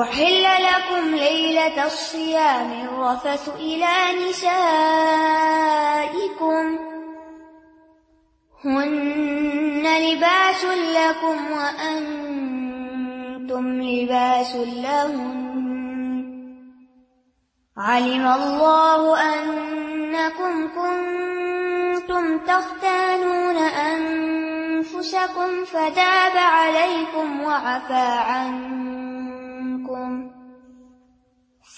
أحل لكم ليلة الصيام الرفث إلى نسائكم هن لباس لكم وأنتم لباس لهن علم الله أنكم كنتم تختانون أنفسكم فتاب عليكم وعفى عنكم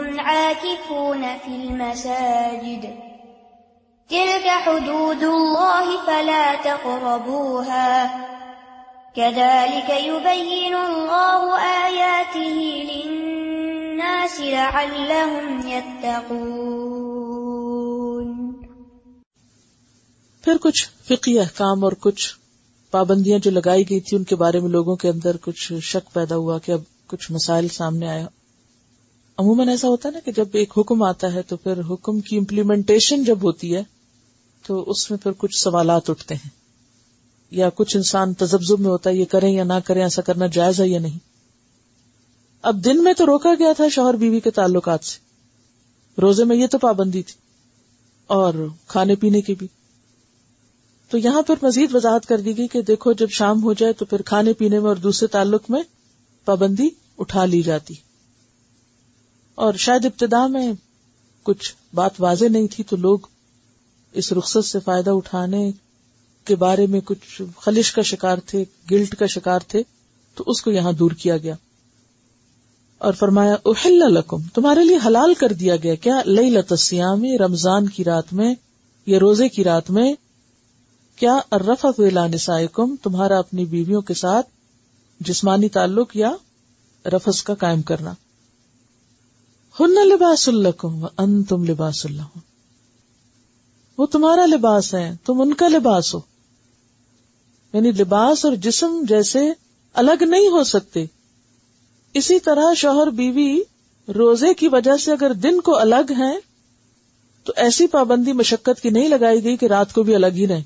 عاكفون في المساجد. تلك حدود الله فلا تقربوها. كذلك يبين الله آياته للناس لعلهم يتقون. پھر کچھ فقی احکام اور کچھ پابندیاں جو لگائی گئی تھی ان کے بارے میں لوگوں کے اندر کچھ شک پیدا ہوا کہ اب کچھ مسائل سامنے آیا عموماً ایسا ہوتا ہے نا کہ جب ایک حکم آتا ہے تو پھر حکم کی امپلیمنٹیشن جب ہوتی ہے تو اس میں پھر کچھ سوالات اٹھتے ہیں۔ یا کچھ انسان تجزب میں ہوتا ہے، یہ کریں یا نہ کریں، ایسا کرنا جائز ہے یا نہیں۔ اب دن میں تو روکا گیا تھا شوہر بیوی کے تعلقات سے۔ روزے میں یہ تو پابندی تھی۔ اور کھانے پینے کی بھی۔ تو یہاں پر مزید وضاحت کر دی گئی کہ دیکھو، جب شام ہو جائے تو پھر کھانے پینے میں اور دوسرے تعلق میں پابندی اٹھا لی جاتی۔ اور شاید ابتدا میں کچھ بات واضح نہیں تھی تو لوگ اس رخصت سے فائدہ اٹھانے کے بارے میں کچھ خلش کا شکار تھے، گلٹ کا شکار تھے، تو اس کو یہاں دور کیا گیا۔ اور فرمایا، احل لکم تمہارے لیے حلال کر دیا گیا۔ کیا لئی لتسیام رمضان کی رات میں یا روزے کی رات میں؟ کیا ارف نسائکم، تمہارا اپنی بیویوں کے ساتھ جسمانی تعلق یا رفس کا قائم کرنا؟ ہن لباس الکم و ان تم لباس اللہ وہ تمہارا لباس ہے، تم ان کا لباس ہو۔ یعنی لباس اور جسم جیسے الگ نہیں ہو سکتے۔ اسی طرح شوہر بیوی روزے کی وجہ سے اگر دن کو الگ ہیں، تو ایسی پابندی مشقت کی نہیں لگائی گئی کہ رات کو بھی الگ ہی رہیں۔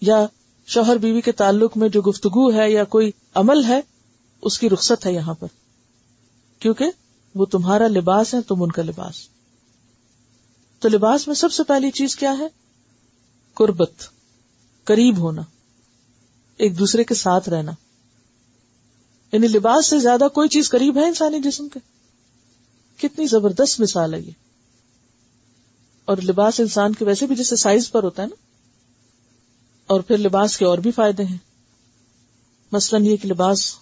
یا شوہر بیوی کے تعلق میں جو گفتگو ہے یا کوئی عمل ہے، اس کی رخصت ہے یہاں پر۔ کیونکہ وہ تمہارا لباس ہے، تم ان کا لباس۔ تو لباس میں سب سے پہلی چیز کیا ہے؟ قربت، قریب ہونا، ایک دوسرے کے ساتھ رہنا۔ یعنی لباس سے زیادہ کوئی چیز قریب ہے انسانی جسم کے؟ کتنی زبردست مثال ہے یہ۔ اور لباس انسان کے ویسے بھی جیسے سائز پر ہوتا ہے نا۔ اور پھر لباس کے اور بھی فائدے ہیں۔ مثلاً یہ کہ لباس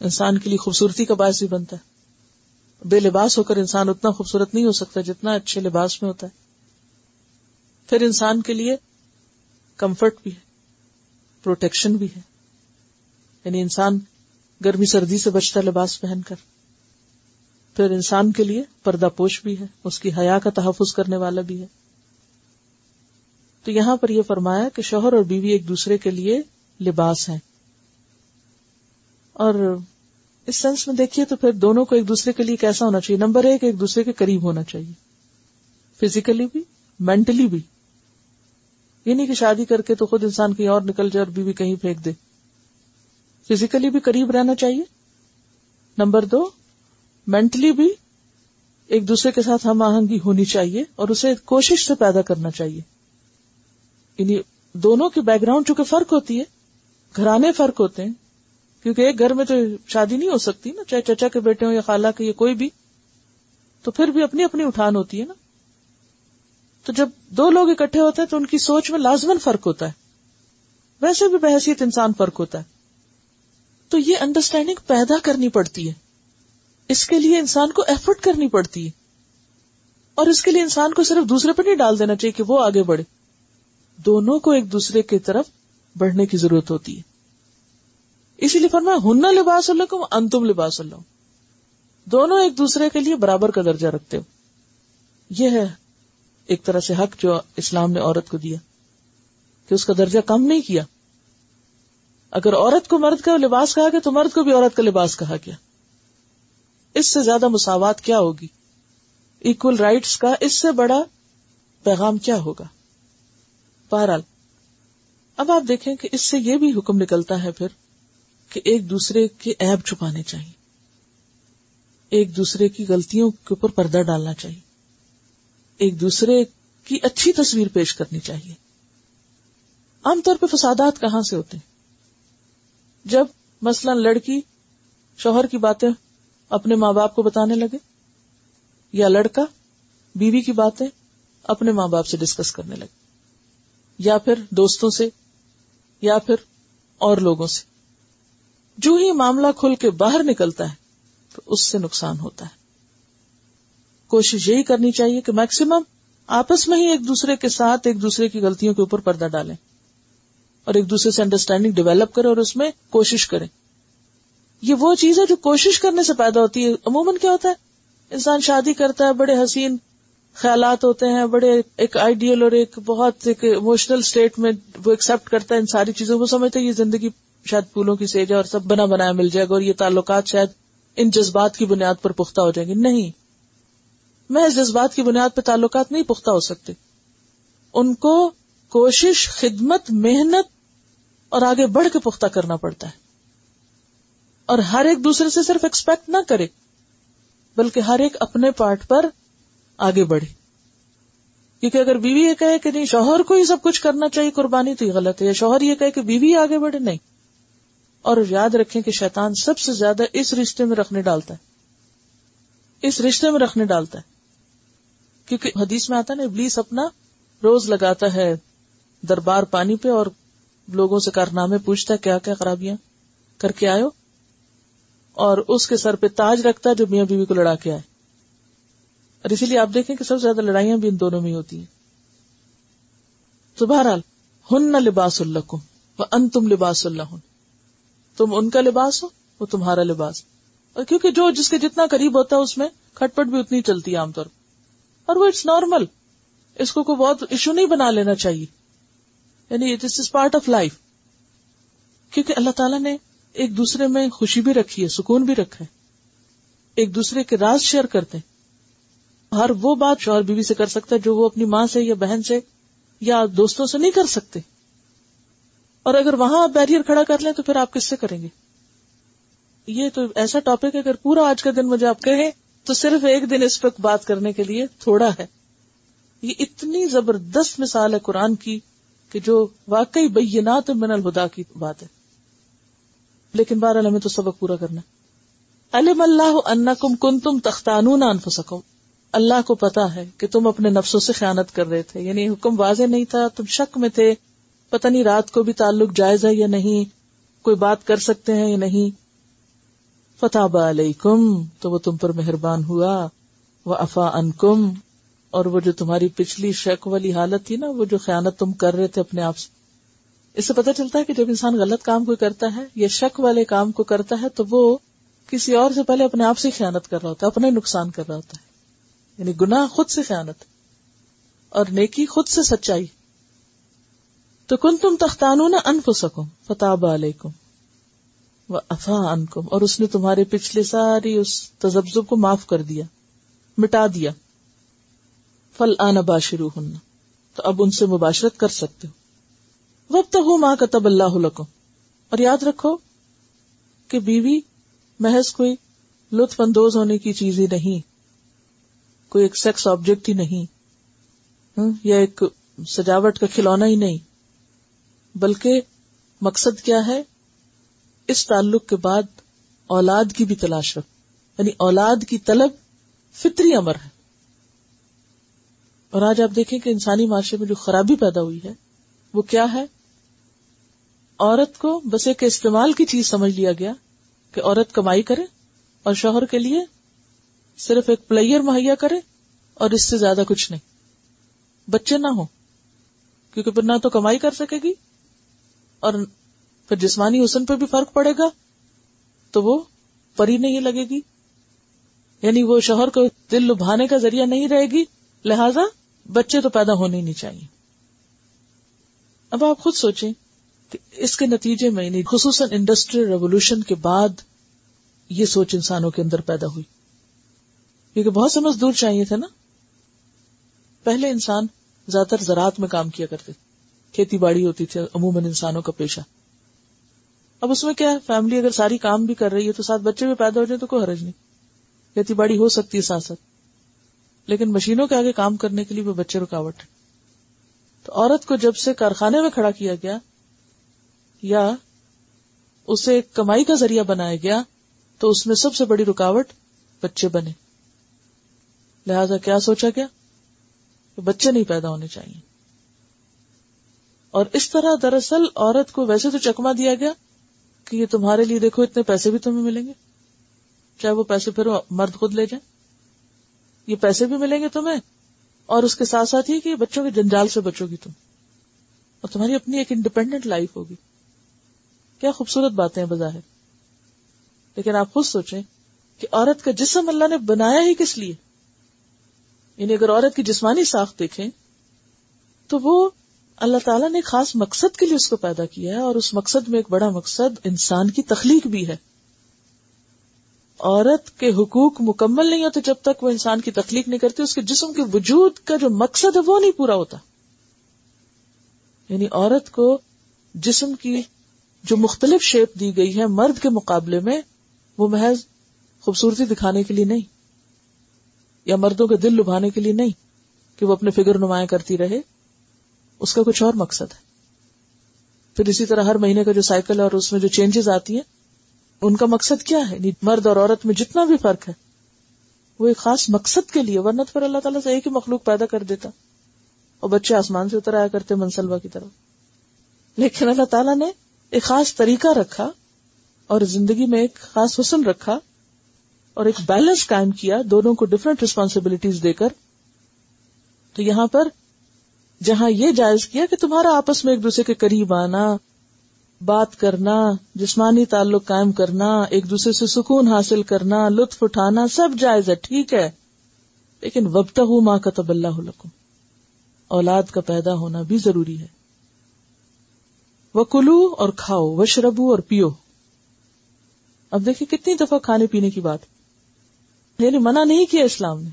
انسان کے لیے خوبصورتی کا باعث بھی بنتا ہے۔ بے لباس ہو کر انسان اتنا خوبصورت نہیں ہو سکتا جتنا اچھے لباس میں ہوتا ہے۔ پھر انسان کے لیے کمفرٹ بھی ہے، پروٹیکشن بھی ہے۔ یعنی انسان گرمی سردی سے بچتا لباس پہن کر۔ پھر انسان کے لیے پردہ پوش بھی ہے، اس کی حیا کا تحفظ کرنے والا بھی ہے۔ تو یہاں پر یہ فرمایا کہ شوہر اور بیوی ایک دوسرے کے لیے لباس ہیں۔ اور اس سینس میں دیکھیے تو پھر دونوں کو ایک دوسرے کے لیے کیسا ہونا چاہیے؟ نمبر ایک ایک دوسرے کے قریب ہونا چاہیے۔ فزیکلی بھی مینٹلی بھی۔ یہ نہیں کہ شادی کر کے تو خود انسان کہیں اور نکل جائے اور بیوی کہیں پھینک دے۔ فزیکلی بھی قریب رہنا چاہیے۔ نمبر دو مینٹلی بھی ایک دوسرے کے ساتھ ہم آہنگی ہونی چاہیے اور اسے کوشش سے پیدا کرنا چاہیے۔ یعنی دونوں کی بیک گراؤنڈ چونکہ فرق ہوتی ہے، گھرانے فرق ہوتے ہیں۔ کیونکہ ایک گھر میں تو شادی نہیں ہو سکتی نا، چاہے چچا کے بیٹے ہوں یا خالہ کے، یا کوئی بھی، تو پھر بھی اپنی اپنی اٹھان ہوتی ہے نا۔ تو جب دو لوگ اکٹھے ہوتے ہیں تو ان کی سوچ میں لازمن فرق ہوتا ہے۔ ویسے بھی بحثیت انسان فرق ہوتا ہے۔ تو یہ انڈرسٹینڈنگ پیدا کرنی پڑتی ہے۔ اس کے لیے انسان کو ایفرٹ کرنی پڑتی ہے۔ اور اس کے لیے انسان کو صرف دوسرے پہ نہیں ڈال دینا چاہیے کہ وہ آگے بڑھے۔ دونوں کو ایک دوسرے کی طرف بڑھنے کی ضرورت ہوتی ہے۔ اسی لیے فرمایا ہننا لباس اللہ انتم لباس اللہ دونوں ایک دوسرے کے لیے برابر کا درجہ رکھتے ہو۔ یہ ہے ایک طرح سے حق جو اسلام نے عورت کو دیا، کہ اس کا درجہ کم نہیں کیا۔ اگر عورت کو مرد کا لباس کہا گیا، تو مرد کو بھی عورت کا لباس کہا گیا۔ اس سے زیادہ مساوات کیا ہوگی؟ اکول رائٹس کا اس سے بڑا پیغام کیا ہوگا؟ بہرحال، اب آپ دیکھیں کہ اس سے یہ بھی حکم نکلتا ہے پھر کہ ایک دوسرے کے ایب چھپانے چاہیے۔ ایک دوسرے کی غلطیوں کے اوپر پردہ ڈالنا چاہیے۔ ایک دوسرے کی اچھی تصویر پیش کرنی چاہیے۔ عام طور پہ فسادات کہاں سے ہوتے ہیں؟ جب مثلا لڑکی شوہر کی باتیں اپنے ماں باپ کو بتانے لگے یا لڑکا بیوی کی باتیں اپنے ماں باپ سے ڈسکس کرنے لگے یا پھر دوستوں سے یا پھر اور لوگوں سے۔ جو ہی معاملہ کھل کے باہر نکلتا ہے تو اس سے نقصان ہوتا ہے۔ کوشش یہی کرنی چاہیے کہ میکسیمم آپس میں ہی ایک دوسرے کے ساتھ ایک دوسرے کی غلطیوں کے اوپر پردہ ڈالیں اور ایک دوسرے سے انڈرسٹینڈنگ ڈیولپ کرے اور اس میں کوشش کرے یہ وہ چیز ہے جو کوشش کرنے سے پیدا ہوتی ہے۔ عموماً کیا ہوتا ہے؟ انسان شادی کرتا ہے، بڑے حسین خیالات ہوتے ہیں، بڑے ایک آئیڈیل اور ایک بہت ایک اموشنل اسٹیٹ میں وہ ایکسپٹ کرتا ہے ان ساری چیزوں کو، سمجھتا ہے یہ زندگی شاید پھولوں کی سیج ہے اور سب بنا بنایا مل جائے گا اور یہ تعلقات شاید ان جذبات کی بنیاد پر پختہ ہو جائیں گے۔ نہیں۔ میں اس جذبات کی بنیاد پہ تعلقات نہیں پختہ ہو سکتے۔ ان کو کوشش، خدمت، محنت اور آگے بڑھ کے پختہ کرنا پڑتا ہے۔ اور ہر ایک دوسرے سے صرف ایکسپیکٹ نہ کرے، بلکہ ہر ایک اپنے پارٹ پر آگے بڑھے۔ کیونکہ اگر بیوی یہ کہے کہ نہیں، شوہر کو ہی سب کچھ کرنا چاہیے، قربانی تو یہ غلط ہے۔ یا شوہر یہ کہے کہ بیوی آگے بڑھے، نہیں۔ اور یاد رکھیں کہ شیطان سب سے زیادہ اس رشتے میں رکھنے ڈالتا ہے۔ اس رشتے میں رکھنے ڈالتا ہے۔ کیونکہ حدیث میں آتا نا، ابلیس اپنا روز لگاتا ہے دربار پانی پہ اور لوگوں سے کارنامے پوچھتا ہے، کیا کیا خرابیاں؟ کر کے آئے اور اس کے سر پہ تاج رکھتا ہے جو میاں بیوی کو لڑا کے آئے۔ اور اسی لیے آپ دیکھیں کہ سب سے زیادہ لڑائیاں بھی ان دونوں میں ہوتی ہیں۔ تو بہرحال، ہن نہ لباس اللہ کو ان تم لباس اللہ تم ان کا لباس ہو، وہ تمہارا لباس۔ اور کیونکہ جو جس کے جتنا قریب ہوتا ہے اس میں کھٹ پٹ بھی اتنی چلتی ہے عام طور اور وہ اٹس نارمل اس کو کوئی بہت ایشو نہیں بنا لینا چاہیے۔ یعنی this is part of life کیونکہ اللہ تعالیٰ نے ایک دوسرے میں خوشی بھی رکھی ہے، سکون بھی رکھا ہے۔ ایک دوسرے کے راز شیئر کرتے ہیں۔ ہر وہ بات شوہر بیوی سے کر سکتا ہے جو وہ اپنی ماں سے یا بہن سے یا دوستوں سے نہیں کر سکتے۔ اور اگر وہاں آپ بیریئر کھڑا کر لیں تو پھر آپ کس سے کریں گے؟ یہ تو ایسا ٹاپک ہے، اگر پورا آج کا دن مجھے آپ کہیں تو صرف ایک دن اس پہ بات کرنے کے لیے تھوڑا ہے۔ یہ اتنی زبردست مثال ہے قرآن کی کہ جو واقعی بینات من الہدا کی بات ہے۔ لیکن بارہ ہمیں تو سبق پورا کرنا علم اللہ انکم کنتم تختانون انفسکم۔ اللہ کو پتا ہے کہ تم اپنے نفسوں سے خیانت کر رہے تھے یعنی حکم واضح نہیں تھا، تم شک میں تھے۔ پتہ نہیں رات کو بھی تعلق جائز ہے یا نہیں، کوئی بات کر سکتے ہیں یا نہیں۔ فتح علیکم تو وہ تم پر مہربان ہوا۔ وہ افا انکم اور وہ جو تمہاری پچھلی شک والی حالت تھی نا، وہ جو خیانت تم کر رہے تھے اپنے آپ سے۔ اس سے پتہ چلتا ہے کہ جب انسان غلط کام کو کرتا ہے یا شک والے کام کو کرتا ہے، تو وہ کسی اور سے پہلے اپنے آپ سے خیانت کر رہا ہوتا ہے اپنے نقصان کر رہا ہوتا ہے۔ یعنی گناہ خود سے خیانت، اور نیکی خود سے سچائی۔ تو کن تم تختانو نہ انف سکو فتح علیکم و افا انکم اور اس نے تمہارے پچھلے ساری اس تجبزب کو معاف کر دیا، مٹا دیا۔ فل آنا باشرو ہن تو اب ان سے مباشرت کر سکتے ہو۔ وقت ہوں ماں کا تب اللہ اور یاد رکھو کہ بیوی محض کوئی لطف اندوز ہونے کی چیز ہی نہیں، کوئی ایک سیکس آبجیکٹ ہی نہیں یا ایک سجاوٹ کا کھلونا ہی نہیں۔ بلکہ مقصد کیا ہے؟ اس تعلق کے بعد اولاد کی بھی تلاش رکھ۔ یعنی اولاد کی طلب فطری امر ہے۔ اور آج آپ دیکھیں کہ انسانی معاشرے میں جو خرابی پیدا ہوئی ہے، وہ کیا ہے؟ عورت کو بس ایک استعمال کی چیز سمجھ لیا گیا کہ عورت کمائی کرے اور شوہر کے لیے صرف ایک پلیئر مہیا کرے اور اس سے زیادہ کچھ نہیں۔ بچے نہ ہو کیونکہ پھر نہ تو کمائی کر سکے گی اور پھر جسمانی حسن پہ بھی فرق پڑے گا تو وہ پری نہیں لگے گی۔ یعنی وہ شوہر کو دل لبھانے کا ذریعہ نہیں رہے گی۔ لہذا بچے تو پیدا ہونے نہیں چاہیے۔ اب آپ خود سوچیں کہ اس کے نتیجے میں یعنی خصوصاً انڈسٹریل ریولیوشن کے بعد یہ سوچ انسانوں کے اندر پیدا ہوئی۔ کیونکہ بہت سے مزدور چاہیے تھے نا۔ پہلے انسان زیادہ تر زراعت میں کام کیا کرتے تھے۔ کھیتی باڑی ہوتی تھی، عموماً انسانوں کا پیشہ۔ اب اس میں کیا ہے فیملی اگر ساری کام بھی کر رہی ہے تو ساتھ بچے بھی پیدا ہو جائیں تو کوئی حرج نہیں۔ کھیتی باڑی ہو سکتی ہے ساتھ ساتھ، لیکن مشینوں کے آگے کام کرنے کے لیے وہ بچے رکاوٹ تو عورت کو جب سے کارخانے میں کھڑا کیا گیا، یا اسے کمائی کا ذریعہ بنایا گیا، تو اس میں سب سے بڑی رکاوٹ بچے بنے۔ لہذا کیا سوچا گیا؟ بچے نہیں پیدا ہونے چاہیے۔ اور اس طرح دراصل عورت کو ویسے تو چکما دیا گیا کہ یہ تمہارے لیے دیکھو اتنے پیسے بھی تمہیں ملیں گے۔ چاہے وہ پیسے پھر مرد خود لے جائیں۔ یہ پیسے بھی ملیں گے تمہیں اور اس کے ساتھ ساتھ ہی کہ بچوں کے جنجال سے بچو گی تم۔ اور تمہاری اپنی ایک انڈیپینڈنٹ لائف ہوگی۔ کیا خوبصورت باتیں بظاہر۔ لیکن آپ خود سوچیں کہ عورت کا جسم اللہ نے بنایا ہی کس لیے؟ یعنی اگر عورت کی جسمانی ساخت دیکھیں تو وہ اللہ تعالیٰ نے خاص مقصد کے لیے اس کو پیدا کیا ہے اور اس مقصد میں ایک بڑا مقصد انسان کی تخلیق بھی ہے۔ عورت کے حقوق مکمل نہیں ہوتے جب تک وہ انسان کی تخلیق نہیں کرتی، اس کے جسم کے وجود کا جو مقصد ہے وہ نہیں پورا ہوتا۔ یعنی عورت کو جسم کی جو مختلف شیپ دی گئی ہے مرد کے مقابلے میں، وہ محض خوبصورتی دکھانے کے لیے نہیں، یا مردوں کے دل لبھانے کے لیے نہیں کہ وہ اپنے فگر نمایاں کرتی رہے۔ اس کا کچھ اور مقصد ہے۔ پھر اسی طرح ہر مہینے کا جو سائیکل ہے اور اس میں جو چینجز آتی ہیں، ان کا مقصد کیا ہے؟ یعنی مرد اور عورت میں جتنا بھی فرق ہے، وہ ایک خاص مقصد کے لیے ورنت پر اللہ تعالیٰ سے ایک ہی مخلوق پیدا کر دیتا۔ اور بچے آسمان سے اتر آیا کرتے منسلوا کی طرف۔ لیکن اللہ تعالیٰ نے ایک خاص طریقہ رکھا اور زندگی میں ایک خاص حسن رکھا اور ایک بیلنس قائم کیا، دونوں کو ڈفرنٹ ریسپانسبلٹیز دے کر۔ تو یہاں پر جہاں یہ جائز کیا کہ تمہارا آپس میں ایک دوسرے کے قریب آنا، بات کرنا، جسمانی تعلق قائم کرنا، ایک دوسرے سے سکون حاصل کرنا، لطف اٹھانا، سب جائز ہے، ٹھیک ہے۔ لیکن وبتا ہوں ماں کا تب اللہ اولاد کا پیدا ہونا بھی ضروری ہے۔ وہ کلو اور کھاؤ و شربو اور پیو۔ اب دیکھیں کتنی دفعہ کھانے پینے کی بات۔ یعنی منع نہیں کیا اسلام نے۔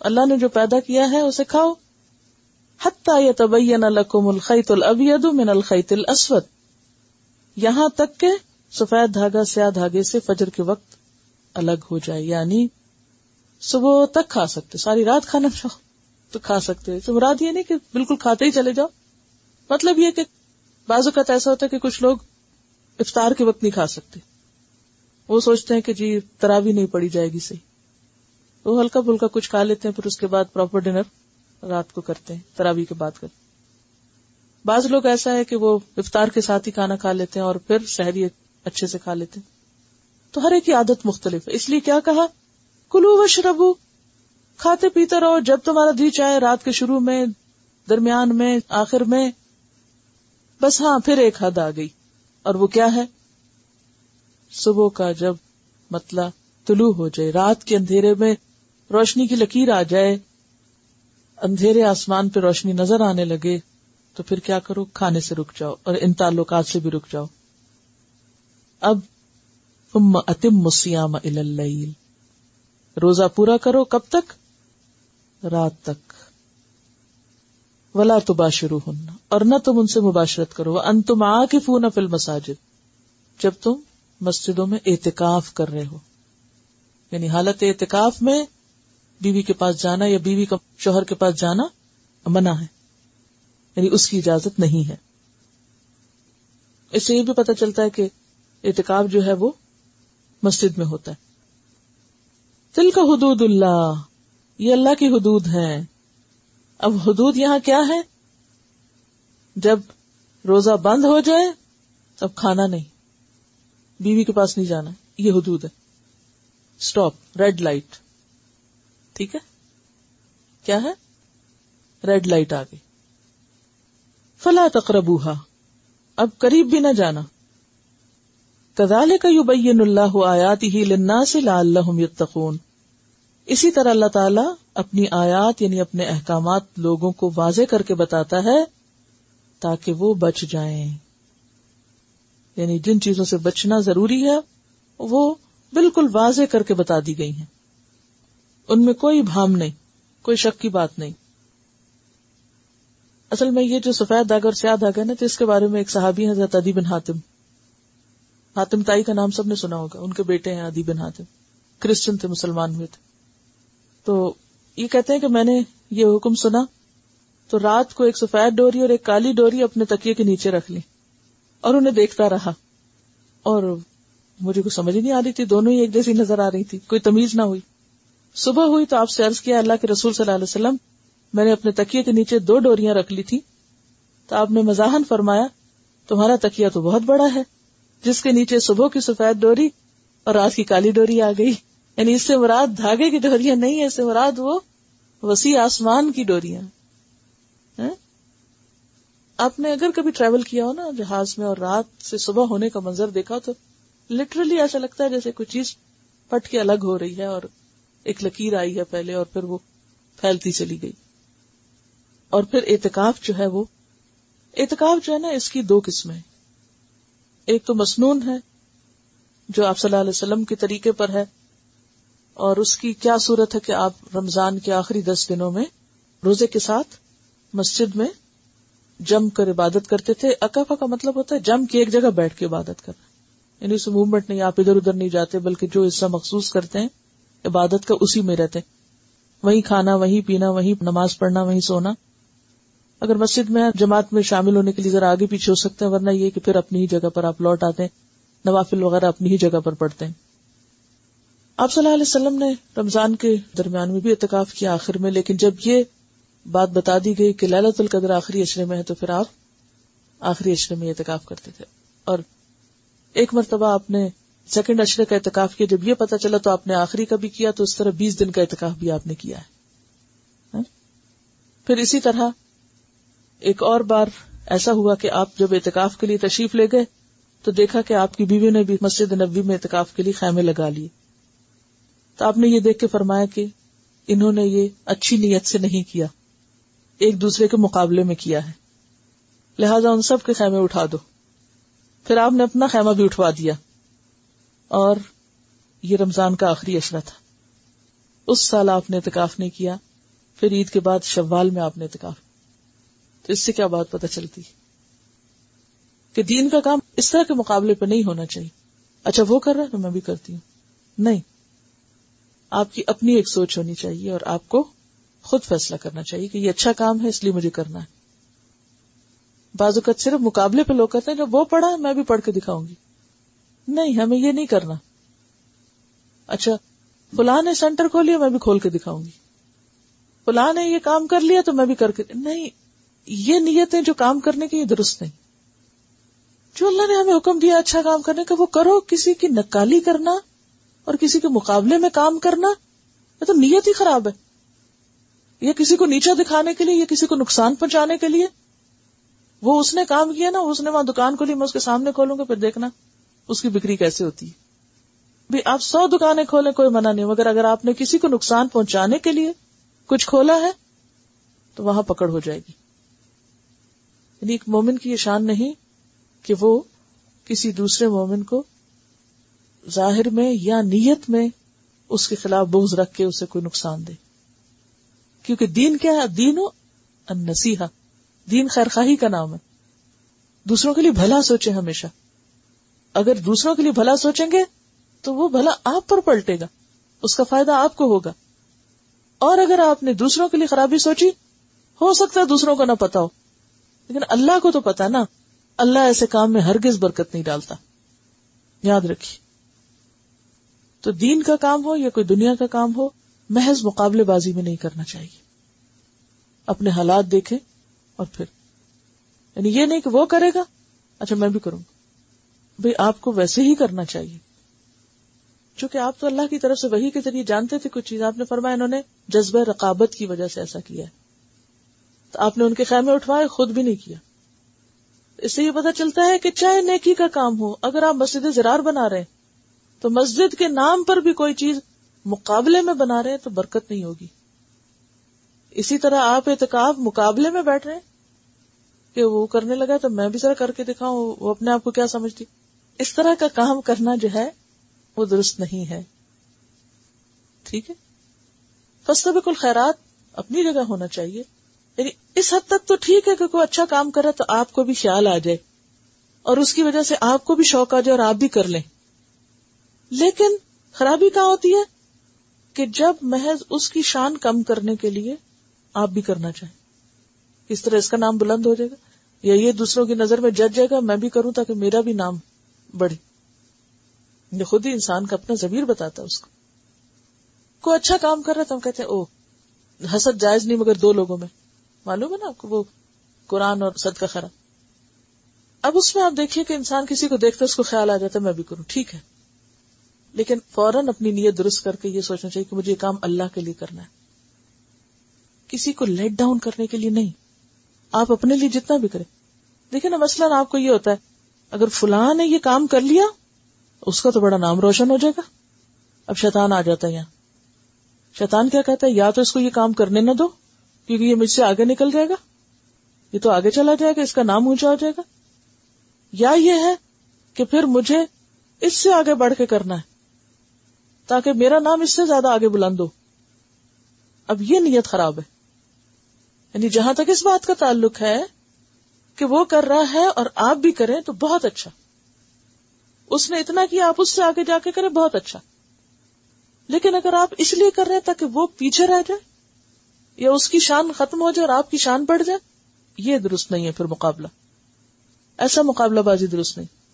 اللہ نے جو پیدا کیا ہے، اسے کھاؤ۔ حتیٰ یا لکم الخیت الابید من الخیت الاسود یہاں تک کہ سفید دھاگا سیاہ دھاگے سے فجر کے وقت الگ ہو جائے یعنی صبح تک کھا سکتے، ساری رات کھانا چاہو تو کھا سکتے۔ تو مراد یہ نہیں کہ بالکل کھاتے ہی چلے جاؤ۔ مطلب یہ کہ بعض اوقات ایسا ہوتا ہے کہ کچھ لوگ افطار کے وقت نہیں کھا سکتے۔ وہ سوچتے ہیں کہ جی تراوی نہیں پڑی جائے گی صحیح۔ وہ ہلکا پھلکا کچھ کھا لیتے ہیں، پھر اس کے بعد پراپر ڈنر رات کو کرتے ہیں تراوی کے بعد کرتے بعض لوگ ایسا ہے کہ وہ افطار کے ساتھ ہی کھانا کھا لیتے ہیں اور پھر شہری اچھے سے کھا لیتے ہیں۔ تو ہر ایک کی عادت مختلف ہے۔ اس لیے کیا کہا؟ کلو و شربو کھاتے پیتے رہو۔ جب تمہارا دی چاہے رات کے شروع میں، درمیان میں، آخر میں، بس ہاں پھر ایک حد آ گئی۔ اور وہ کیا ہے؟ صبح کا جب مطلب طلوع ہو جائے، رات کے اندھیرے میں روشنی کی لکیر آ جائے اندھیرے آسمان پہ روشنی نظر آنے لگے تو پھر کیا کرو؟ کھانے سے رک جاؤ اور ان تعلقات سے بھی رک جاؤ۔ اب اتم مسیام روزہ پورا کرو؟ کب تک؟ رات تک۔ ولا تو باشرو ہن اور نہ تم ان سے مباشرت کرو۔ ان تم آ کے فون فل مساجد جب تم مسجدوں میں احتکاف کر رہے ہو۔ یعنی حالت احتکاف میں بیوی کے پاس جانا یا بیوی کا شوہر کے پاس جانا منع ہے۔ یعنی اس کی اجازت نہیں ہے۔ اس سے یہ بھی پتا چلتا ہے کہ احتکاب جو ہے وہ مسجد میں ہوتا ہے۔ دل کا حدود اللہ، یہ اللہ کی حدود ہے اب حدود یہاں کیا ہے جب روزہ بند ہو جائے تب کھانا نہیں۔ بیوی کے پاس نہیں جانا، یہ حدود ہے۔ اسٹاپ ریڈ لائٹ ٹھیک ہے؟ کیا ہے؟ ریڈ لائٹ آ گئی۔ فلا تقربوها اب قریب بھی نہ جانا۔ کدال کا یو بین اللہ آیات ہی لنا سے یتقون۔ اسی طرح اللہ تعالیٰ اپنی آیات یعنی اپنے احکامات لوگوں کو واضح کر کے بتاتا ہے تاکہ وہ بچ جائیں۔ یعنی جن چیزوں سے بچنا ضروری ہے، وہ بالکل واضح کر کے بتا دی گئی ہیں۔ ان میں کوئی بھام نہیں، کوئی شک کی بات نہیں۔ اصل میں یہ جو سفید داغ اور سیاہ داغ ہے نا، تو اس کے بارے میں ایک صحابی ہیں ادی بن حاتم۔ حاتم تائی کا نام سب نے سنا ہوگا، ان کے بیٹے ہیں ادی بن حاتم۔ کرسچن تھے، مسلمان ہوئے تھے۔ تو یہ کہتے ہیں کہ میں نے یہ حکم سنا، تو رات کو ایک سفید ڈوری اور ایک کالی ڈوری اپنے تکیے کے نیچے رکھ لی اور انہیں دیکھتا رہا۔ اور مجھے کچھ سمجھ نہیں آ رہی تھی، دونوں ہی ایک جیسی نظر آ رہی تھی، کوئی تمیز نہ ہوئی۔ صبح ہوئی تو آپ سے عرض کیا، اللہ کے رسول صلی اللہ علیہ وسلم، میں نے اپنے تکیے کے نیچے دو ڈوریاں رکھ لی تھی تو آپ نے مزاحن فرمایا، تمہارا تکیا تو بہت بڑا ہے۔ جس کے نیچے صبح کی سفید ڈوری اور رات کی کالی ڈوری آ گئی۔ یعنی اس سے مراد دھاگے کی ڈوریاں نہیں ہے اس سے مراد وہ وسیع آسمان کی ڈوریاں۔ ہاں؟ آپ نے اگر کبھی ٹریول کیا ہو نا، جہاز میں اور رات سے صبح ہونے کا منظر دیکھا تو لٹرلی ایسا لگتا ہے جیسے کوئی چیز پٹ کے الگ ہو رہی ہے اور ایک لکیر آئی ہے پہلے اور پھر وہ پھیلتی چلی گئی۔ اور پھر اعتکاف جو ہے وہ، اعتکاف جو ہے نا، اس کی دو قسمیں ایک تو مسنون ہے، جو آپ صلی اللہ علیہ وسلم کے طریقے پر ہے، اور اس کی کیا صورت ہے کہ آپ رمضان کے آخری دس دنوں میں روزے کے ساتھ مسجد میں جم کر عبادت کرتے تھے۔ اکفا کا مطلب ہوتا ہے جم کی ایک جگہ بیٹھ کے عبادت کرنا۔ یعنی اسے موومنٹ نہیں، آپ ادھر ادھر نہیں جاتے، بلکہ جو حصہ مخصوص کرتے ہیں عبادت کا اسی میں رہتے وہیں کھانا، وہیں پینا، وہیں نماز پڑھنا، وہیں سونا۔ اگر مسجد میں جماعت میں شامل ہونے کے لیے ذرا آگے پیچھے ہو سکتے ہیں، ورنہ یہ کہ پھر اپنی ہی جگہ پر آپ لوٹ آتے ہیں۔ نوافل وغیرہ اپنی ہی جگہ پر پڑھتے ہیں۔ آپ صلی اللہ علیہ وسلم نے رمضان کے درمیان میں بھی اتکاف کیا آخر میں، لیکن جب یہ بات بتا دی گئی کہ للت القدر آخری اشرے میں ہے، تو پھر آپ آخری اشرے میں اعتکاف کرتے تھے۔ اور ایک مرتبہ آپ نے سیکنڈ اشرے کا اعتکاف کیا، جب یہ پتا چلا تو آپ نے آخری کا بھی کیا، تو اس طرح بیس دن کا اعتکاف بھی آپ نے کیا ہے۔ ہاں؟ پھر اسی طرح ایک اور بار ایسا ہوا کہ آپ جب اعتکاف کے لیے تشریف لے گئے تو دیکھا کہ آپ کی بیوی نے بھی مسجد نبی میں اعتکاف کے لیے خیمے لگا لیے۔ تو آپ نے یہ دیکھ کے فرمایا کہ انہوں نے یہ اچھی نیت سے نہیں کیا، ایک دوسرے کے مقابلے میں کیا ہے۔ لہذا ان سب کے خیمے اٹھا دو۔ پھر آپ نے اپنا خیمہ بھی اٹھوا دیا۔ اور یہ رمضان کا آخری اشرا تھا۔ اس سال آپ نے اعتکاف نہیں کیا، پھر عید کے بعد شوال میں آپ نے اعتکاف۔ تو اس سے کیا بات پتہ چلتی؟ کہ دین کا کام اس طرح کے مقابلے پہ نہیں ہونا چاہیے۔ اچھا وہ کر رہا ہے میں بھی کرتی ہوں۔ نہیں، آپ کی اپنی ایک سوچ ہونی چاہیے اور آپ کو خود فیصلہ کرنا چاہیے کہ یہ اچھا کام ہے، اس لیے مجھے کرنا ہے۔ بعض اوقات صرف مقابلے پہ لوگ کہتے ہیں جب وہ پڑھا میں بھی پڑھ کے دکھاؤں گی۔ نہیں، ہمیں یہ نہیں کرنا۔ اچھا فلاں نے سینٹر کھول لیا، میں بھی کھول کے دکھاؤں گی۔ فلاں نے یہ کام کر لیا تو میں بھی کر کے۔ نہیں، یہ نیتیں جو کام کرنے کی یہ درست نہیں۔ جو اللہ نے ہمیں حکم دیا اچھا کام کرنے کا، وہ کرو۔ کسی کی نکالی کرنا اور کسی کے مقابلے میں کام کرنا، یہ تو نیت ہی خراب ہے۔ یا کسی کو نیچا دکھانے کے لیے، یا کسی کو نقصان پہنچانے کے لیے۔ وہ اس نے کام کیا نا اس نے وہاں دکان کھولی، میں اس کے سامنے کھولوں گا، پھر دیکھنا۔ اس کی بکری کیسے ہوتی؟ ہے آپ سو دکانیں کھولیں، کوئی منع نہیں، مگر اگر آپ نے کسی کو نقصان پہنچانے کے لیے کچھ کھولا ہے، تو وہاں پکڑ ہو جائے گی۔ یعنی ایک مومن کی یہ شان نہیں کہ وہ کسی دوسرے مومن کو ظاہر میں یا نیت میں اس کے خلاف بغض رکھ کے اسے کوئی نقصان دے۔ کیونکہ دین کیا ہے؟ دین نسیحا دین خیر خواہی کا نام ہے۔ دوسروں کے لیے بھلا سوچے ہمیشہ۔ اگر دوسروں کے لیے بھلا سوچیں گے تو وہ بھلا آپ پر پلٹے گا، اس کا فائدہ آپ کو ہوگا۔ اور اگر آپ نے دوسروں کے لیے خرابی سوچی، ہو سکتا ہے دوسروں کو نہ پتا ہو، لیکن اللہ کو تو پتا نا، اللہ ایسے کام میں ہرگز برکت نہیں ڈالتا۔ یاد رکھیے، تو دین کا کام ہو یا کوئی دنیا کا کام ہو، محض مقابلے بازی میں نہیں کرنا چاہیے۔ اپنے حالات دیکھے اور پھر یعنی یہ نہیں کہ وہ کرے گا اچھا میں بھی کروں گا۔ بھائی آپ کو ویسے ہی کرنا چاہیے۔ چونکہ آپ تو اللہ کی طرف سے وہی کے ذریعے جانتے تھے کچھ چیز۔ آپ نے فرمایا انہوں نے جذبہ رقابت کی وجہ سے ایسا کیا ہے۔ تو آپ نے ان کے خیمے اٹھوائے، خود بھی نہیں کیا۔ اس سے یہ پتا چلتا ہے کہ چاہے نیکی کا کام ہو، اگر آپ مسجد زرار بنا رہے ہیں، تو مسجد کے نام پر بھی کوئی چیز مقابلے میں بنا رہے ہیں تو برکت نہیں ہوگی۔ اسی طرح آپ اعتکاب مقابلے میں بیٹھ رہے ہیں کہ وہ کرنے لگا تو میں بھی ذرا کر کے دکھاؤں، وہ اپنے آپ کو کیا سمجھتی؟ اس طرح کا کام کرنا جو ہے وہ درست نہیں ہے۔ ٹھیک ہے؟ فسط خیرات اپنی جگہ ہونا چاہیے۔ یعنی اس حد تک تو ٹھیک ہے کہ کوئی اچھا کام کرے تو آپ کو بھی خیال آ جائے۔ اور اس کی وجہ سے آپ کو بھی شوق آ جائے اور آپ بھی کر لیں۔ لیکن خرابی کہاں ہوتی ہے؟ کہ جب محض اس کی شان کم کرنے کے لیے آپ بھی کرنا چاہیں۔ اس طرح اس کا نام بلند ہو جائے گا؟ یا یہ دوسروں کی نظر میں جج جائے گا، میں بھی کروں تاکہ میرا بھی نام بڑھے یہ خود ہی انسان کا اپنا ضمیر بتاتا ہے اس کو۔ کوئی اچھا کام کر رہا تو ہم کہتے ہیں او حسد جائز نہیں مگر دو لوگوں میں۔ معلوم ہے نا آپ کو وہ قرآن اور سد کا خرا اب اس میں آپ دیکھیے کہ انسان کسی کو دیکھتے اس کو خیال آ جاتا ہے، میں بھی کروں۔ ٹھیک ہے۔ لیکن فوراً اپنی نیت درست کر کے یہ سوچنا چاہیے کہ مجھے یہ کام اللہ کے لیے کرنا ہے۔ کسی کو لیٹ ڈاؤن کرنے کے لیے نہیں۔ آپ اپنے لیے جتنا بھی کریں۔ دیکھیں نا، مثلاً آپ کو یہ ہوتا ہے اگر فلاں نے یہ کام کر لیا، اس کا تو بڑا نام روشن ہو جائے گا۔ اب شیطان آ جاتا ہے یہاں۔ شیطان کیا کہتا ہے؟ یا تو اس کو یہ کام کرنے نہ دو، کیونکہ یہ مجھ سے آگے نکل جائے گا۔ یہ تو آگے چلا جائے گا، اس کا نام اونچا ہو جائے گا۔ یا یہ ہے کہ پھر مجھے اس سے آگے بڑھ کے کرنا ہے، تاکہ میرا نام اس سے زیادہ آگے بلند ہو۔ اب یہ نیت خراب ہے۔ یعنی جہاں تک اس بات کا تعلق ہے کہ وہ کر رہا ہے اور آپ بھی کریں تو بہت اچھا۔ اس نے اتنا کیا، آپ اس سے آگے جا کے کریں بہت اچھا۔ لیکن اگر آپ اس لیے کر رہے ہیں تاکہ وہ پیچھے رہ جائے، یا اس کی شان ختم ہو جائے اور آپ کی شان بڑھ جائے، یہ درست نہیں ہے پھر مقابلہ۔ ایسا مقابلہ بازی درست نہیں۔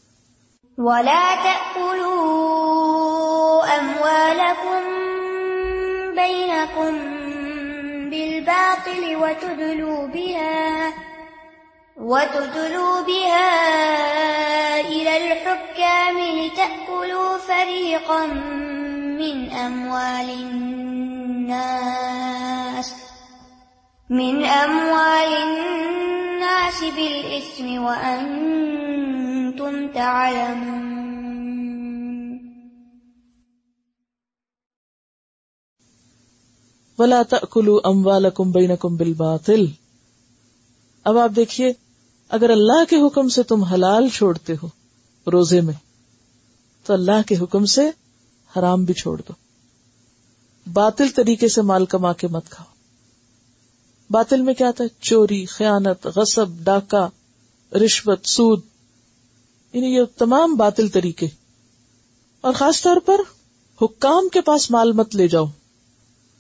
ولا تأكلوا أموالكم بينكم بالباطل وتدلوا بها وتدلوا بها إلى الحكام لتأكلوا فريقا من أموال الناس من أموال الناس بالإثم وأنتم تعلمون ولا تأكلوا أموالكم بينكم بالباطل اب آپ دیکھیے اگر اللہ کے حکم سے تم حلال چھوڑتے ہو روزے میں، تو اللہ کے حکم سے حرام بھی چھوڑ دو۔ باطل طریقے سے مال کما کے مت کھاؤ۔ باطل میں کیا تھا؟ چوری، خیانت، غصب، ڈاکہ، رشوت، سود۔ یعنی یہ تمام باطل طریقے۔ اور خاص طور پر حکام کے پاس مال مت لے جاؤ۔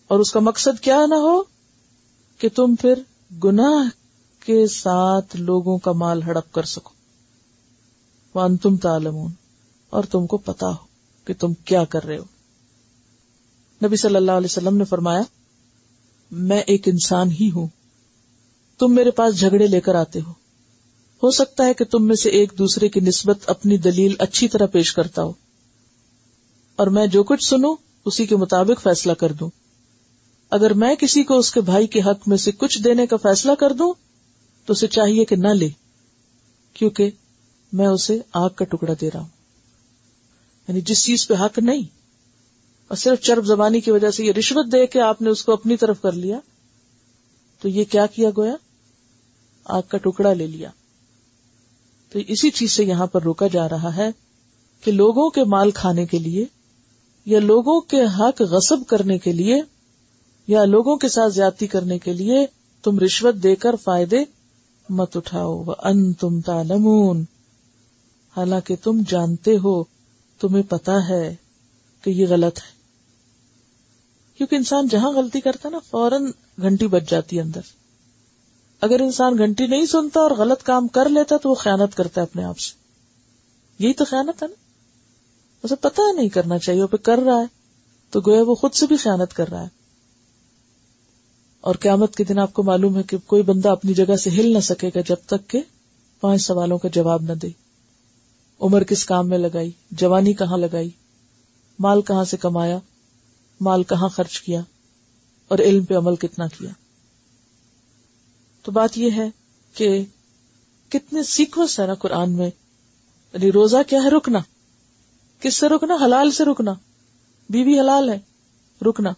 اور اس کا مقصد کیا نہ ہو کہ تم پھر گناہ کے ساتھ لوگوں کا مال ہڑپ کر سکو۔ وان تم تالمون اور تم کو پتا ہو کہ تم کیا کر رہے ہو۔ نبی صلی اللہ علیہ وسلم نے فرمایا، میں ایک انسان ہی ہوں۔ تم میرے پاس جھگڑے لے کر آتے ہو۔ ہو سکتا ہے کہ تم میں سے ایک دوسرے کی نسبت اپنی دلیل اچھی طرح پیش کرتا ہو۔ اور میں جو کچھ سنوں، اسی کے مطابق فیصلہ کر دوں۔ اگر میں کسی کو اس کے بھائی کے حق میں سے کچھ دینے کا فیصلہ کر دوں تو اسے چاہیے کہ نہ لے، کیونکہ میں اسے آگ کا ٹکڑا دے رہا ہوں۔ یعنی جس چیز پہ حق نہیں، اور صرف چرب زبانی کی وجہ سے یہ رشوت دے کے آپ نے اس کو اپنی طرف کر لیا، تو یہ کیا کیا گویا؟ آگ کا ٹکڑا لے لیا۔ تو اسی چیز سے یہاں پر روکا جا رہا ہے کہ لوگوں کے مال کھانے کے لیے، یا لوگوں کے حق غصب کرنے کے لیے، یا لوگوں کے ساتھ زیادتی کرنے کے لیے تم رشوت دے کر فائدے مت اٹھاؤ ان تم تالمون حالانکہ تم جانتے ہو، تمہیں پتا ہے کہ یہ غلط ہے۔ کیونکہ انسان جہاں غلطی کرتا نا، فوراً گھنٹی بچ جاتی ہے اندر۔ اگر انسان گھنٹی نہیں سنتا اور غلط کام کر لیتا تو وہ خیانت کرتا ہے اپنے آپ سے۔ یہی تو خیانت ہے نا۔ اسے پتا نہیں کرنا چاہیے، وہ پہ کر رہا ہے تو گویا وہ خود سے بھی خیانت کر رہا ہے۔ اور قیامت کے دن آپ کو معلوم ہے کہ کوئی بندہ اپنی جگہ سے ہل نہ سکے گا جب تک کہ پانچ سوالوں کا جواب نہ دے۔ عمر کس کام میں لگائی؟ جوانی کہاں لگائی؟ مال کہاں سے کمایا؟ مال کہاں خرچ کیا؟ اور علم پہ عمل کتنا کیا؟ تو بات یہ ہے کہ کتنے سیکوینس ہے نا قرآن میں یعنی روزہ کیا ہے؟ رکنا۔ کس سے رکنا؟ حلال سے رکنا۔ بیوی حلال ہے، رکنا۔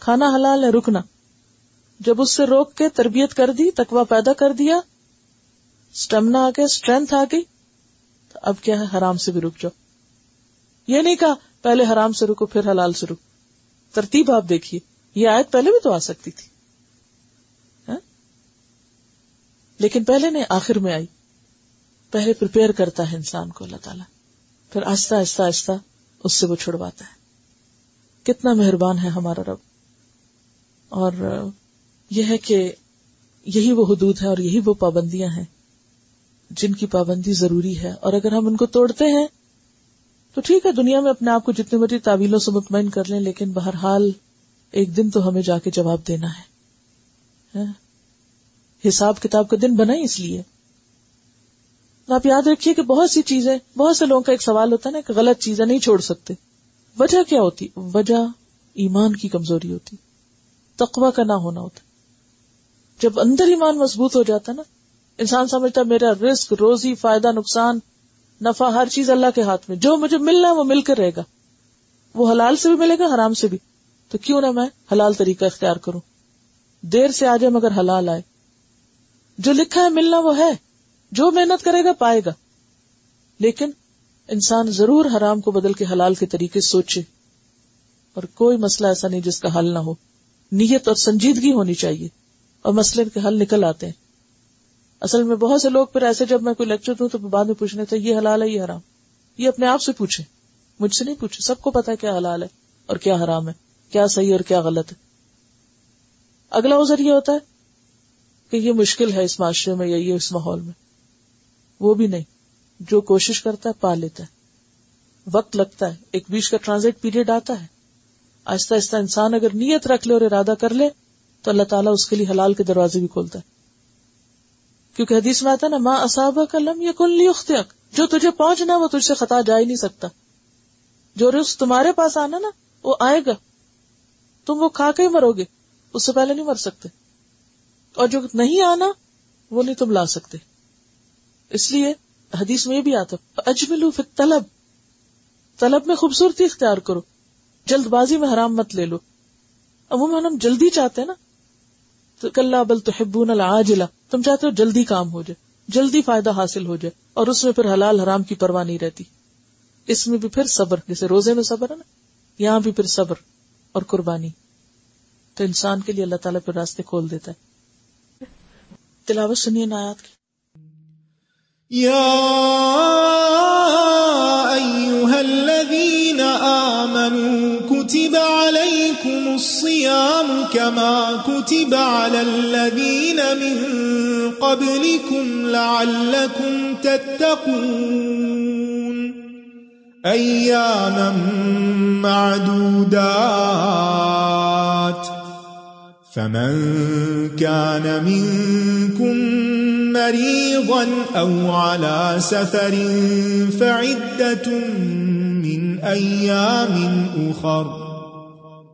کھانا حلال ہے، رکنا۔ جب اس سے روک کے تربیت کر دی تکوا پیدا کر دیا اسٹمنا آ گیا اسٹرینتھ آ گئی، تو اب کیا ہے؟ حرام سے بھی رک جاؤ۔ یہ نہیں کہا، پہلے حرام سے رکو، پھر حلال سے رکو۔ ترتیب آپ دیکھیے، یہ آیت پہلے بھی تو آ سکتی تھی۔ ہاں؟ لیکن پہلے نہیں، آخر میں آئی۔ پہلے پریپیئر کرتا ہے انسان کو اللہ تعالیٰ۔ پھر آہستہ آہستہ آہستہ اس سے وہ چھڑواتا ہے۔ کتنا مہربان ہے ہمارا رب۔ اور یہ ہے کہ یہی وہ حدود ہے اور یہی وہ پابندیاں ہیں جن کی پابندی ضروری ہے اور اگر ہم ان کو توڑتے ہیں تو ٹھیک ہے، دنیا میں اپنے آپ کو جتنی مرضی تعویلوں سے مطمئن کر لیں، لیکن بہرحال ایک دن تو ہمیں جا کے جواب دینا ہے۔ ہاں؟ حساب کتاب کا دن بنا ہی اس لیے۔ آپ یاد رکھیے کہ بہت سی چیزیں، بہت سے لوگوں کا ایک سوال ہوتا ہے نا کہ غلط چیزیں نہیں چھوڑ سکتے۔ وجہ کیا ہوتی؟ وجہ ایمان کی کمزوری ہوتی۔ تقوا کا نہ ہونا ہوتا۔ جب اندر ایمان مضبوط ہو جاتا نا، انسان سمجھتا میرا رسک روزی، فائدہ، نقصان، نفع، ہر چیز اللہ کے ہاتھ میں، جو مجھے ملنا ہے وہ مل کر رہے گا۔ وہ حلال سے بھی ملے گا، حرام سے بھی۔ تو کیوں نہ میں حلال طریقہ اختیار کروں؟ دیر سے آ جائے مگر حلال آئے۔ جو لکھا ہے ملنا وہ ہے، جو محنت کرے گا پائے گا۔ لیکن انسان ضرور حرام کو بدل کے حلال کے طریقے سوچے۔ اور کوئی مسئلہ ایسا نہیں جس کا حل نہ ہو۔ نیت اور سنجیدگی ہونی چاہیے۔ اور مسئلے کے حل نکل آتے ہیں۔ اصل میں بہت سے لوگ پھر ایسے جب میں کوئی لیکچر دوں تو بعد میں پوچھنے تھے، یہ حلال ہے، یہ حرام۔ یہ اپنے آپ سے پوچھے مجھ سے نہیں پوچھے سب کو پتا کیا حلال ہے اور کیا حرام ہے، کیا صحیح اور کیا غلط ہے۔ اگلا ازر یہ ہوتا ہے کہ یہ مشکل ہے اس معاشرے میں یا یہ اس ماحول میں۔ وہ بھی نہیں۔ جو کوشش کرتا ہے، پا لیتا ہے۔ وقت لگتا ہے۔ ایک بیچ کا ٹرانزٹ پیریڈ آتا ہے۔ آہستہ آہستہ انسان اگر نیت رکھ لے اور ارادہ کر لے تو اللہ تعالیٰ اس کے لیے حلال کے دروازے بھی کھولتا ہے۔ کیونکہ حدیث میں آتا ہے نا ماں اصابہ کا لم یا کل اختیق جو تجھے پہنچنا وہ تجھ سے خطا جا ہی نہیں سکتا۔ جو رس تمہارے پاس آنا نا، وہ آئے گا۔ تم وہ کھا کے ہی مرو گے۔ اس سے پہلے نہیں مر سکتے۔ اور جو نہیں آنا، وہ نہیں تم لا سکتے۔ اس لیے حدیث میں یہ بھی آتا اجملو فی طلب طلب میں خوبصورتی اختیار کرو۔ جلد بازی میں حرام مت لے لو۔ عموماً ہم جلدی چاہتے ہیں نا کل بل تو حبون العاجلہ، تم چاہتے ہو جلدی کام ہو جائے، جلدی فائدہ حاصل ہو جائے، اور اس میں پھر حلال حرام کی پرواہ نہیں رہتی۔ اس میں بھی پھر صبر، جیسے روزے میں صبر ہے نا، یہاں بھی پھر صبر اور قربانی۔ تو انسان کے لیے اللہ تعالیٰ پھر راستے کھول دیتا ہے۔ تلاوت سنیے نایات کی۔ يا أيها الذين آمنوا الصيام كما كتب على الذين من قبلكم لعلكم تتقون. أياما معدودات. فمن كان منكم مريضا أو على سفر فعدة من أيام أخر.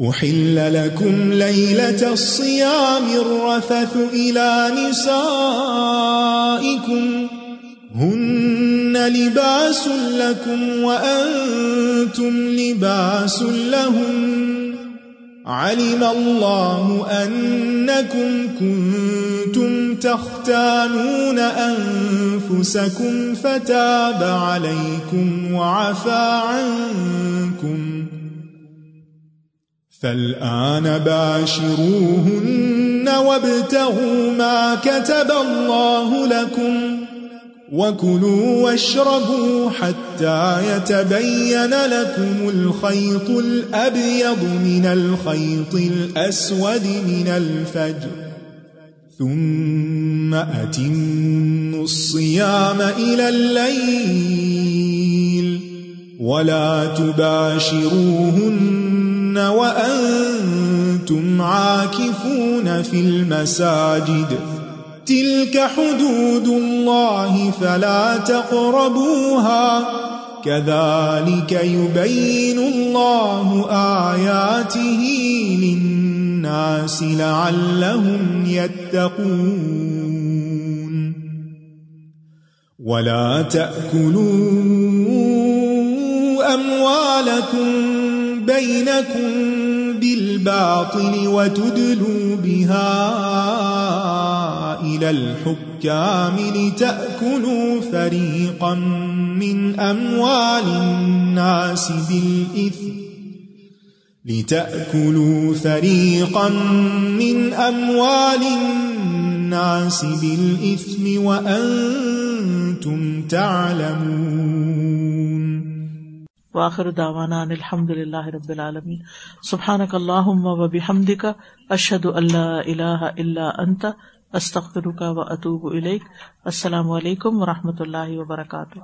أحل لكم ليلة الصيام الرفث إلى نسائكم هن لباس لكم وأنتم لباس لهم علم الله أنكم كنتم تختانون أنفسكم فتاب عليكم وعفى عنكم فالآن باشروهن وابتغوا ما كتب الله لكم وكلوا واشربوا حتى يتبين لكم الخيط الأبيض من الخيط الأسود من الفجر ثم أتموا الصيام إلى الليل ولا تباشروهن وأنتم عاكفون في المساجد. تلك حدود الله فلا تقربوها. كذلك يبين الله آياته للناس لعلهم يتقون. ولا تأكلوا أموالكم بينكم بالباطل وتدلوا بها إلى الحكام لتأكلوا فريقا من أموال الناس بالإثم لتأكلوا فريقا من أموال الناس بالإثم وأنتم تعلمون واخر دعوانا ان الحمد للہ رب العالمین. سبحانک اللہم و بحمدک، اشہد اللہ الہ الا انت، استغفرک و اتوب الیک. السلام علیکم و رحمۃ اللہ وبرکاتہ.